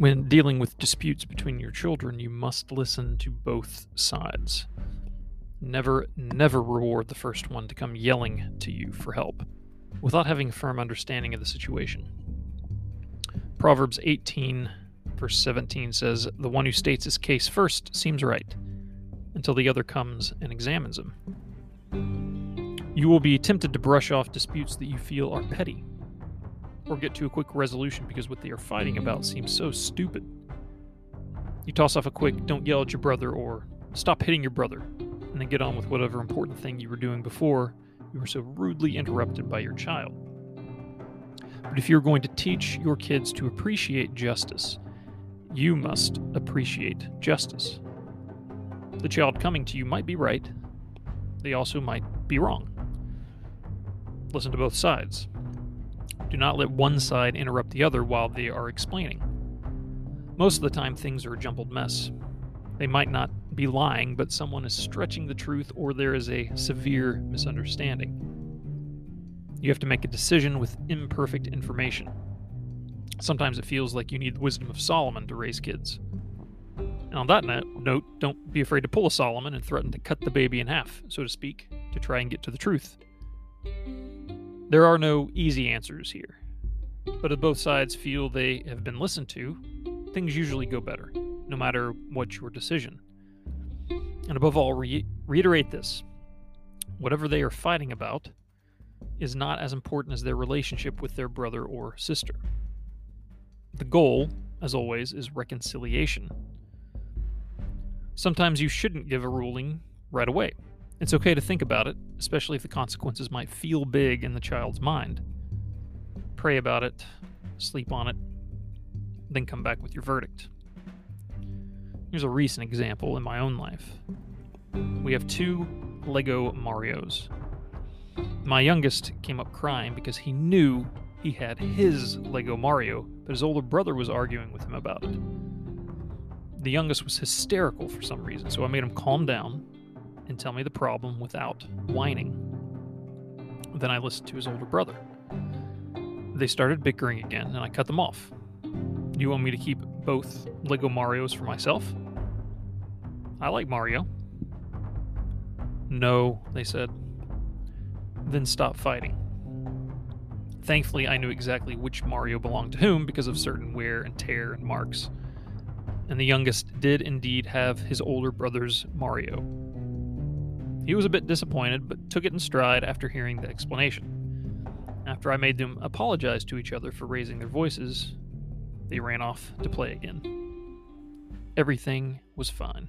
When dealing with disputes between your children, you must listen to both sides. Never, never reward the first one to come yelling to you for help without having a firm understanding of the situation. Proverbs 18, verse 17 says, The one who states his case first seems right, until the other comes and examines him. You will be tempted to brush off disputes that you feel are petty, or get to a quick resolution because what they are fighting about seems so stupid. You toss off a quick, don't yell at your brother, or stop hitting your brother, and then get on with whatever important thing you were doing before you were so rudely interrupted by your child. But if you're going to teach your kids to appreciate justice, you must appreciate justice. The child coming to you might be right, they also might be wrong. Listen to both sides. Do not let one side interrupt the other while they are explaining. Most of the time, things are a jumbled mess. They might not be lying, but someone is stretching the truth or there is a severe misunderstanding. You have to make a decision with imperfect information. Sometimes it feels like you need the wisdom of Solomon to raise kids. And on that note, don't be afraid to pull a Solomon and threaten to cut the baby in half, so to speak, to try and get to the truth. There are no easy answers here, but if both sides feel they have been listened to, things usually go better, no matter what your decision. And above all, re- reiterate this whatever they are fighting about is not as important as their relationship with their brother or sister. The goal, as always, is reconciliation. Sometimes you shouldn't give a ruling right away. It's okay to think about it, especially if the consequences might feel big in the child's mind. Pray about it, sleep on it, then come back with your verdict. Here's a recent example in my own life. We have two Lego Marios. My youngest came up crying because he knew he had his Lego Mario, but his older brother was arguing with him about it. The youngest was hysterical for some reason, so I made him calm down and tell me the problem without whining. Then I listened to his older brother. They started bickering again, and I cut them off. You want me to keep both Lego Marios for myself? I like Mario. No, they said. Then stop fighting. Thankfully, I knew exactly which Mario belonged to whom because of certain wear and tear and marks. And the youngest did indeed have his older brother's Mario. He was a bit disappointed, but took it in stride after hearing the explanation. After I made them apologize to each other for raising their voices, they ran off to play again. Everything was fine.